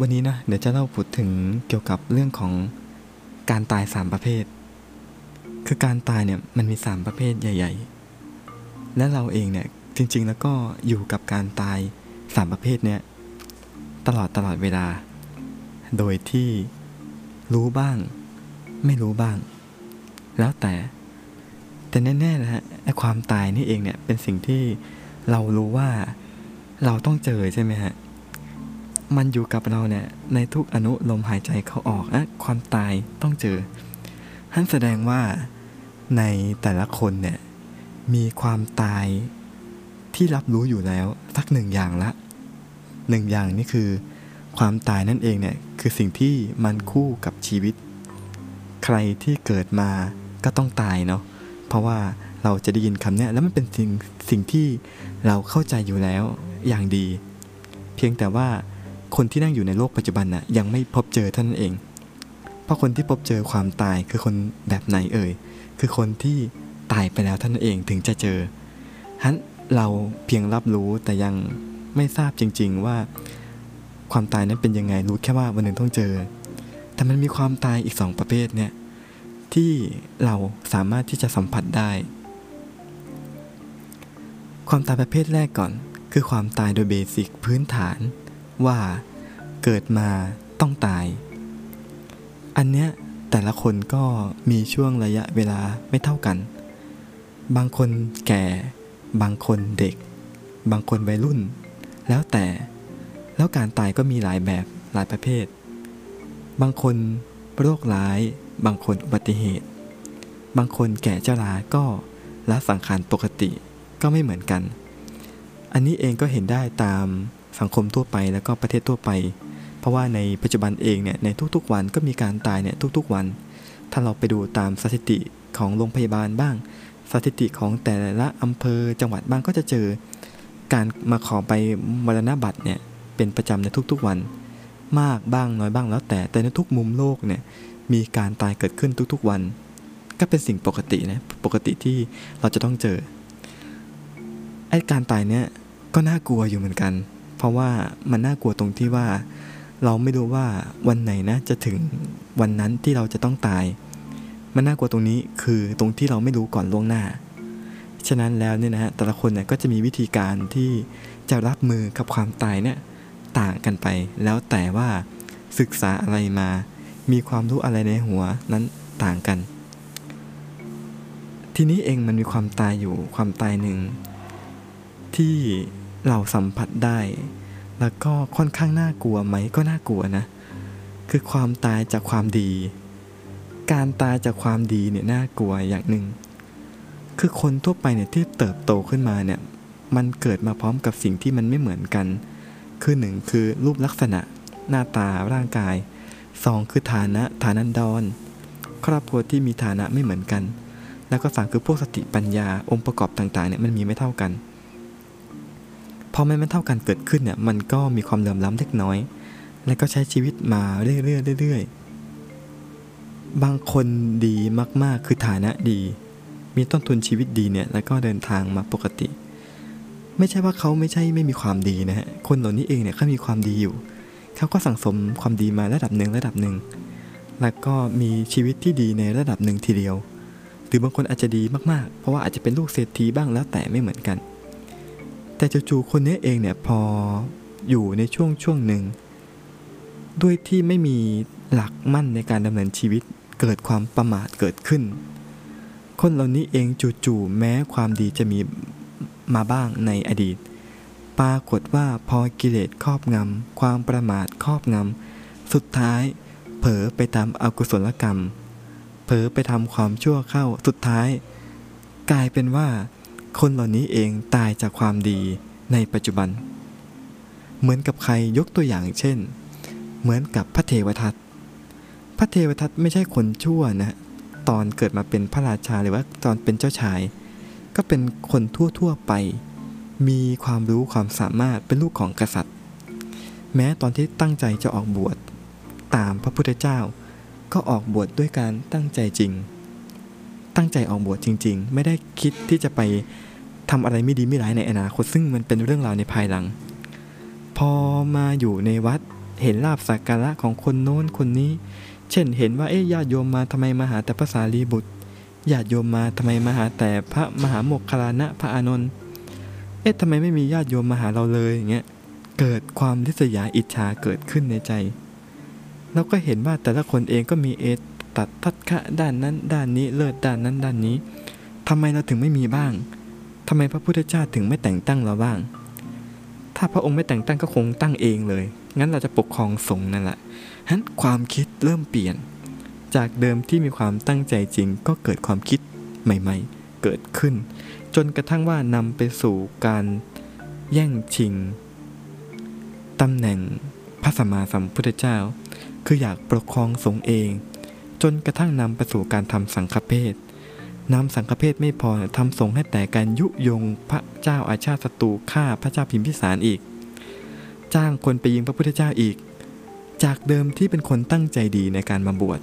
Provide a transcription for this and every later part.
วันนี้นะเดี๋ยวจะเล่าพูดถึงเกี่ยวกับเรื่องของการตายสามประเภท คือการตายเนี่ยมันมีสามประเภทใหญ่ ๆ และเราเองเนี่ยจริง ๆ แล้วก็อยู่กับการตายสามประเภทเนี่ยตลอดตลอดเวลา โดยที่รู้บ้าง ไม่รู้บ้าง แล้วแต่ แต่แน่ๆนะฮะไอ้ความตายนี่เองเนี่ยเป็นสิ่งที่เรารู้ว่าเราต้องเจอใช่ไหมฮะ มันอยู่กับเราเนี่ยในทุกอนุลมหายใจเขาออกอะความตายต้องเจอนั่นแสดงว่าในแต่ละคนเนี่ยมีความตายที่รับรู้อยู่แล้วสักหนึ่งอย่างละหนึ่งอย่างนี่คือ ความตายนั่นเองเนี่ยคือสิ่งที่มันคู่กับชีวิต ใครที่เกิดมาก็ต้องตายเนาะเพราะว่าเราจะได้ยินคำเนี้ยแล้วมันเป็นสิ่งสิ่งที่เราเข้าใจอยู่แล้วอย่างดี เพียงแต่ว่า คนที่นั่งอยู่ในโลกปัจจุบันน่ะยังไม่พบเจอท่านั้นเอง เพราะคนที่พบเจอความตายคือคนแบบไหนเอ่ย คือคนที่ตายไปแล้วท่านนเองถึงจะเจอฉะนั้นเราเพียงรับรู้แต่ยังไม่ทราบจริง ๆว่าความตายนั้นเป็นยังไงรู้แค่ว่าวันหนึ่งต้องเจอ แต่มันมีความตายอีกสองประเภทเนี่ยที่เราสามารถที่จะสัมผัสได้ ความตายประเภทแรกก่อน คือความตายโดยเบสิกพื้นฐาน ว่าเกิดมาต้องตาย อันเนี้ยแต่ละคนก็มีช่วงระยะเวลาไม่เท่ากัน บางคนแก่ บางคนเด็ก บางคนวัยรุ่น แล้วแต่ แล้วการตายก็มีหลายแบบหลายประเภท บางคนโรคร้าย บางคนอุบัติเหตุ บางคนแก่เจ้าลาก็ละสังขารปกติก็ไม่เหมือนกัน อันนี้เองก็เห็นได้ตาม สังคมทั่วไปแล้วก็ประเทศทั่วไป เพราะว่าในปัจจุบันเองเนี่ยในทุกๆวันก็มีการตายเนี่ยทุกๆวัน ถ้าเราไปดูตามสถิติของโรงพยาบาลบ้าง สถิติของแต่ละอำเภอจังหวัดบ้างก็จะเจอการมาขอไปมรณบัตรเนี่ยเป็นประจำในทุกๆวัน มากบ้างน้อยบ้างแล้วแต่แต่ในทุกมุมโลกเนี่ยมีการตายเกิดขึ้นทุกๆวัน ก็เป็นสิ่งปกตินะปกติที่เราจะต้องเจอไอ้การตายเนี่ยก็น่ากลัวอยู่เหมือนกัน เพราะว่ามันน่ากลัวตรงที่ว่า เราไม่รู้ว่าวันไหนนะจะถึงวันนั้นที่เราจะต้องตาย มันน่ากลัวตรงนี้คือตรงที่เราไม่รู้ก่อนล่วงหน้า ฉะนั้นแล้วเนี่ยนะฮะแต่ละคนเนี่ยก็จะมีวิธีการที่จะรับมือกับความตายเนี่ยต่างกันไป แล้วแต่ว่าศึกษาอะไรมา มีความรู้อะไรในหัวนั้นต่างกัน ทีนี้เองมันมีความตายอยู่ความตายหนึ่งที่ เราสัมผัสได้ แล้วก็ค่อนข้างน่ากลัวไหมก็น่ากลัวนะ คือความตายจากความดี การตายจากความดีเนี่ยน่ากลัวอย่างหนึ่ง คือคนทั่วไปเนี่ยที่เติบโตขึ้นมาเนี่ยมันเกิดมาพร้อมกับสิ่งที่มันไม่เหมือนกัน คือหนึ่งคือรูปลักษณะ หน้าตาร่างกายสองคือฐานะฐานันดร ครอบครัวที่มีฐานะไม่เหมือนกัน แล้วก็สามคือพวกสติปัญญาองค์ประกอบต่างๆเนี่ยมันมีไม่เท่ากัน อมันไม่เท่ากันเกิดขึ้นเนี่ยมันก็มีความเหลื่อมล้ำเล็กน้อย และก็ใช้ชีวิตมาเรื่อยๆเรื่อยๆบางคนดีมากๆคือฐานะดี มีต้นทุนชีวิตดีเนี่ยแล้วก็เดินทางมาปกติ ไม่ใช่ว่าเขาไม่ใช่ไม่มีความดีนะฮะคนเหล่านี้เองเนี่ยเขามีความดีอยู่เขาก็สั่งสมความดีมาระดับหนึ่งระดับหนึ่งแล้วก็มีชีวิตที่ดีในระดับหนึ่งทีเดียว หรือบางคนอาจจะดีมากๆ เพราะว่าอาจจะเป็นลูกเศรษฐีบ้างแล้วแต่ไม่เหมือนกัน แต่จู่ๆคนนี้เองเนี่ยพออยู่ในช่วงช่วงหนึ่ง ด้วยที่ไม่มีหลักมั่นในการดำเนินชีวิตเกิดความประมาทเกิดขึ้น คนเหล่านี้เองจู่ๆแม้ความดีจะมีมาบ้างในอดีต ปรากฏว่าพอกิเลสครอบงำความประมาทครอบงำสุดท้ายเผลอไปทำอกุศลกรรม เผลอไปทำความชั่วเข้าสุดท้าย กลายเป็นว่า คนเหล่านี้เองตายจากความดีในปัจจุบัน เหมือนกับใครยกตัวอย่างเช่น เหมือนกับพระเทวทัตพระเทวทัตไม่ใช่คนชั่วนะ ตอนเกิดมาเป็นพระราชาหรือว่าตอนเป็นเจ้าชาย ก็เป็นคนทั่วๆไป มีความรู้ความสามารถเป็นลูกของกษัตริย์ แม้ตอนที่ตั้งใจจะออกบวชตามพระพุทธเจ้า ก็ออกบวชดด้วยการตั้งใจจริง ตั้งใจออกบวชจริง ๆ ไม่ได้คิดที่จะไปทำอะไรไม่ดีไม่ร้ายในอนาคตซึ่งมันเป็นเรื่องราวในภายหลัง พอมาอยู่ในวัดเห็นลาบสักการะของคนโน้นคนนี้ เช่นเห็นว่าเอ๊ะญาติโยมมาทำไมมาหาแต่ภาษาลีบุตรญาติโยมมาทำไมมาหาแต่พระมหาโมคคลานะพระอานนท์เอ๊ะทำไมไม่มีญาติโยมมาหาเราเลยอย่างเงี้ยเกิดความริษยาอิจฉาเกิดขึ้นในใจ เราก็เห็นว่าแต่ละคนเองก็มีเอ ตัดทัดคะด้านนั้น ด้านนี้เลิศด้านนั้น ด้านนี้ทำไมเราถึงไม่มีบ้างทำไมพระพุทธเจ้าถึงไม่แต่งตั้งเราบ้าง ถ้าพระองค์ไม่แต่งตั้งก็คงตั้งเองเลย งั้นเราจะปกครองสงฆ์นั่นแหละฉะนั้นความคิดเริ่มเปลี่ยน จากเดิมที่มีความตั้งใจจริง ก็เกิดความคิดใหม่ ๆ เกิดขึ้น จนกระทั่งว่านำไปสู่การแย่งชิงตำแหน่งพระสัมมาสัมพุทธเจ้า คืออยากปกครองสงฆ์เอง จนกระทั่งนำไปสู่การทำสังฆเพศนำสังฆเพศไม่พอทำสงให้แต่การยุยงพระเจ้าอาชาติศัตรูฆ่าพระเจ้าพิมพิสารอีก จ้างคนไปยิงพระพุทธเจ้าอีก จากเดิมที่เป็นคนตั้งใจดีในการมาบวช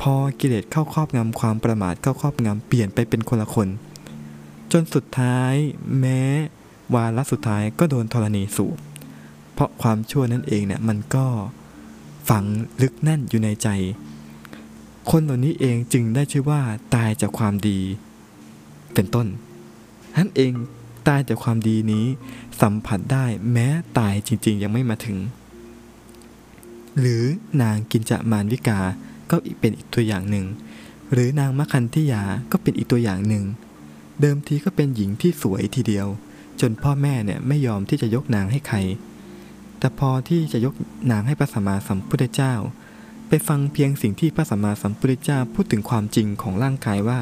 พอกิเลสเข้าครอบงำความประมาทเข้าครอบงำเปลี่ยนไปเป็นคนละคน จนสุดท้ายแม้วาระสุดท้ายก็โดนธรณีสูบเพราะความชั่วนั่นเองเนี่ยมันก็ฝังลึกแน่นอยู่ในใจ คนเหล่านี้เองจึงได้ชื่อว่าตายจากความดี เป็นต้นนั่นเองตายจากความดีนี้ สัมผัสได้แม้ตายจริงๆ ยังไม่มาถึง หรือนางกินจะมานวิกาก็เป็นอีกตัวอย่างหนึ่ง หรือนางมะคันทิยาก็เป็นอีกตัวอย่างหนึ่ง เดิมทีก็เป็นหญิงที่สวยทีเดียว จนพ่อแม่เนี่ยไม่ยอมที่จะยกนางให้ใคร แต่พอที่จะยกนางให้พระสัมมาสัมพุทธเจ้า ไปฟังเพียงสิ่งที่พระสัมมาสัมพุทธเจ้าพูดถึงความจริงของร่างกายว่า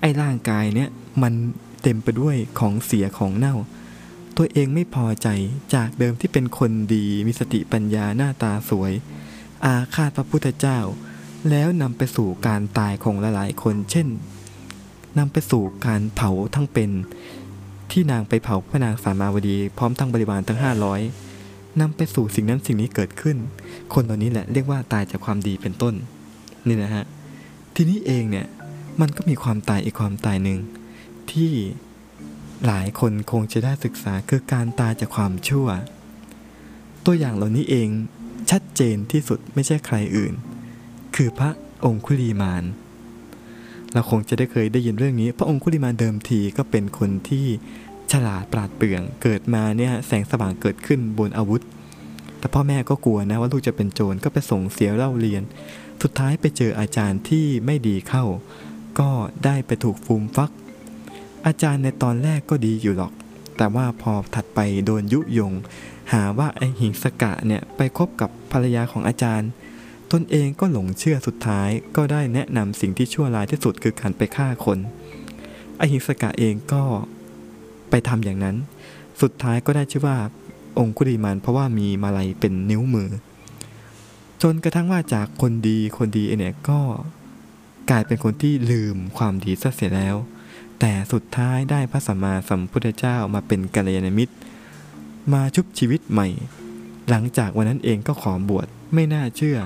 ไอ้ร่างกายเนี่ยมันเต็มไปด้วยของเสียของเน่า ตัวเองไม่พอใจจากเดิมที่เป็นคนดีมีสติปัญญาหน้าตาสวย อาฆาตพระพุทธเจ้า แล้วนำไปสู่การตายของหลายๆ คน เช่นนำไปสู่การเผาทั้งเป็น ที่นางไปเผาพระนางสามาวดี พร้อมทั้งบริวารทั้งห้าร้อย นำไปสู่สิ่งนั้นสิ่งนี้เกิดขึ้น คนเหล่านี้แหละเรียกว่าตายจากความดีเป็นต้น นี่นะฮะ ทีนี้เองเนี่ย มันก็มีความตายอีกความตายหนึ่งที่หลายคนคงจะได้ศึกษาคือการตายจากความชั่ว ตัวอย่างเหล่านี้เองชัดเจนที่สุดไม่ใช่ใครอื่น คือพระองคุลีมานเราคงจะได้เคยได้ยินเรื่องนี้ พระองคุลีมานเดิมทีก็เป็นคนที่ ฉลาดปราดเปรื่อง เกิดมาเนี่ยแสงสว่างเกิดขึ้นบนอาวุธ แต่พ่อแม่ก็กลัวนะว่าลูกจะเป็นโจรก็ไปส่งเสียเล่าเรียน สุดท้ายไปเจออาจารย์ที่ไม่ดีเข้า ก็ได้ไปถูกฟูมฟัก อาจารย์ในตอนแรกก็ดีอยู่หรอก แต่ว่าพอถัดไปโดนยุยง หาว่าไอหิงสกะเนี่ยไปคบกับภรรยาของอาจารย์ตนเองก็หลงเชื่อสุดท้ายก็ได้แนะนำสิ่งที่ชั่วร้ายที่สุดคือการไปฆ่าคนไอหิงสกะเองก็ ไปทำอย่างนั้น สุดท้ายก็ได้ชื่อว่าองคุริมานเพราะว่ามีมาลัยเป็นนิ้วมือ จนกระทั่งว่าจากคนดีคนดีเนี่ยก็กลายเป็นคนที่ลืมความดีซะเสียแล้ว แต่สุดท้ายได้พระสัมมาสัมพุทธเจ้ามาเป็นกัลยาณมิตร มาชุบชีวิตใหม่ หลังจากวันนั้นเองก็ขอบวชไม่น่าเชื่อ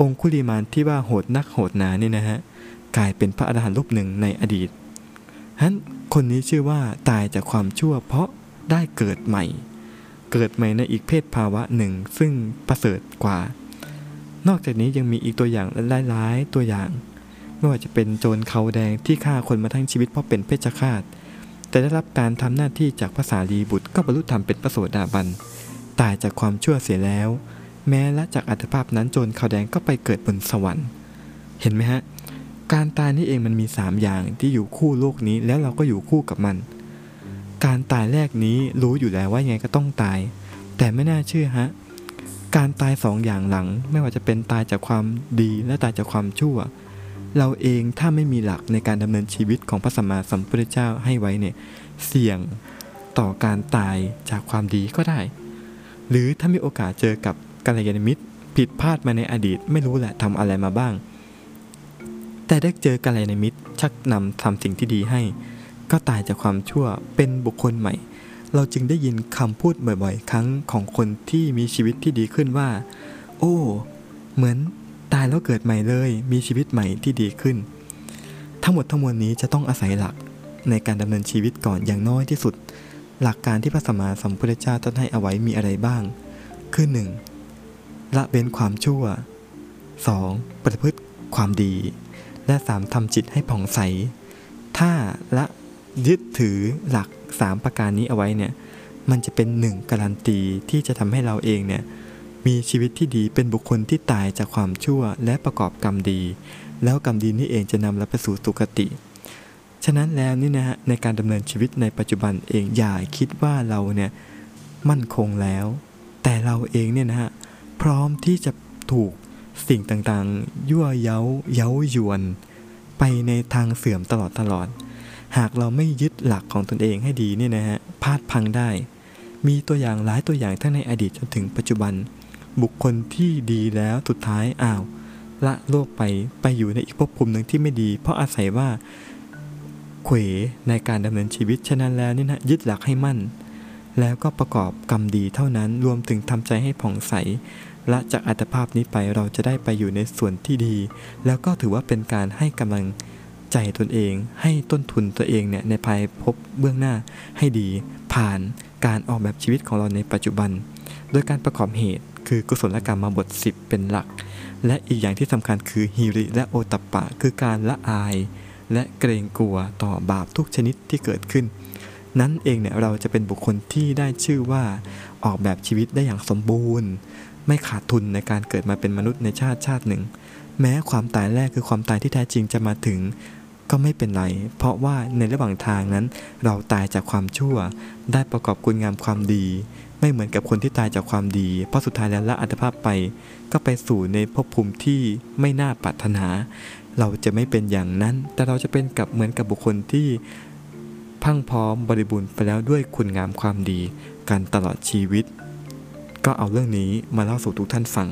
องคุลิมานที่ว่าโหดนักโหดหนานี่นะฮะกลายเป็นพระอรหันต์รูปหนึ่งในอดีตฉะนั้น คนนี้ชื่อว่าตายจากความชั่วเพราะได้เกิดใหม่ เกิดใหม่ในอีกเพศภาวะหนึ่งซึ่งประเสริฐกว่า นอกจากนี้ยังมีอีกตัวอย่างหลายๆตัวอย่าง ไม่ว่าจะเป็นโจรเขาแดงที่ฆ่าคนมาทั้งชีวิตเพราะเป็นเพชฌฆาต แต่ได้รับการทำหน้าที่จากภาษาลีบุตรก็บรรลุธรรมเป็นพระโสดาบัน ตายจากความชั่วเสียแล้ว แม้และจากอัตภาพนั้นโจรเขาแดงก็ไปเกิดบนสวรรค์ เห็นไหมฮะ การตายนี่เองมันมีสามอย่างที่อยู่คู่โลกนี้แล้วเราก็อยู่คู่กับมัน การตายแรกนี้รู้อยู่แล้วว่ายังไงก็ต้องตาย แต่ไม่น่าเชื่อฮะ การตายสองอย่างหลัง ไม่ว่าจะเป็นตายจากความดีและตายจากความชั่ว เราเองถ้าไม่มีหลักในการดำเนินชีวิตของพระสัมมาสัมพุทธเจ้าให้ไว้เนี่ยเสี่ยงต่อการตายจากความดีก็ได้ หรือถ้ามีโอกาสเจอกับกัลยาณมิตร ผิดพลาดมาในอดีตไม่รู้แหละทำอะไรมาบ้าง แต่ได้เจอกัลยาณมิตรชักนำทำสิ่งที่ดีให้ ก็ตายจากความชั่วเป็นบุคคลใหม่ เราจึงได้ยินคำพูดบ่อยๆ ครั้งของคนที่มีชีวิตที่ดีขึ้นว่า โอ้ เหมือนตายแล้วเกิดใหม่เลย มีชีวิตใหม่ที่ดีขึ้น ทั้งหมดทั้งมวลนี้จะต้องอาศัยหลักในการดำเนินชีวิตก่อนอย่างน้อยที่สุด หลักการที่พระสัมมาสัมพุทธเจ้าท่านให้เอาไว้มีอะไรบ้าง คือหนึ่งละเว้นความชั่ว 2. ประพฤติความดี และ 3. ทำจิตให้ผ่องใส ถ้าละยึดถือหลัก3ประการนี้เอาไว้เนี่ย มันจะเป็นหนึ่งการันตีที่จะทำให้เราเองเนี่ย มีชีวิตที่ดีเป็นบุคคลที่ตายจากความชั่วและประกอบกรรมดี แล้วกรรมดีนี่เองจะนำเราไปสู่สุคติ ฉะนั้นแล้วนี่นะฮะในการดำเนินชีวิตในปัจจุบันเองอย่าคิดว่าเราเนี่ยมั่นคงแล้ว แต่เราเองเนี่ยนะฮะพร้อมที่จะถูก สิ่งต่างๆ ยั่วเย้าเย้ายวน ไปในทางเสื่อมตลอดตลอด หากเราไม่ยึดหลักของตนเองให้ดีเนี่ยนะฮะพลาดพังได้ มีตัวอย่างหลายตัวอย่างทั้งในอดีตจนถึงปัจจุบัน บุคคลที่ดีแล้วสุดท้ายอ้าวละโลกไปไปอยู่ในอีกภพภูมิหนึ่งที่ไม่ดี เพราะอาศัยว่าเขวในการดำเนินชีวิตฉะนั้นแล้วนี่นะยึดหลักให้มั่น แล้วก็ประกอบกรรมดีเท่านั้นรวมถึงทำใจให้ผ่องใส ละจากอัตภาพนี้ไปเราจะได้ไปอยู่ในส่วนที่ดี แล้วก็ถือว่าเป็นการให้กำลังใจตนเอง ให้ต้นทุนตัวเองเนี่ยในภายภพเบื้องหน้าให้ดี ผ่านการออกแบบชีวิตของเราในปัจจุบัน โดยการประกอบเหตุคือกุศลกรรมมาบท 10 เป็นหลัก และอีกอย่างที่สำคัญคือฮิริและโอตัปปะ คือการละอาย และเกรงกลัวต่อบาปทุกชนิดที่เกิดขึ้น นั้นเองเนี่ยเราจะเป็นบุคคลที่ได้ชื่อว่าออกแบบชีวิตได้อย่างสมบูรณ์ ไม่ขาดทุนในการเกิดมาเป็นมนุษย์ในชาติชาติหนึ่ง แม้ความตายแรกคือความตายที่แท้จริงจะมาถึง ก็ไม่เป็นไร เพราะว่าในระหว่างทางนั้น เราตายจากความชั่ว ได้ประกอบคุณงามความดี ไม่เหมือนกับคนที่ตายจากความดี เพราะสุดท้ายแล้วละอัตภาพไป ก็ไปสู่ในภพภูมิที่ไม่น่าปรารถนา เราจะไม่เป็นอย่างนั้น แต่เราจะเป็นกับเหมือนกับบุคคลที่พรังพร้อมบริบูรณ์ไปแล้วด้วยคุณงามความดีกันตลอดชีวิต ก็เอาเรื่องนี้มาเล่าสู่ทุกท่านฟัง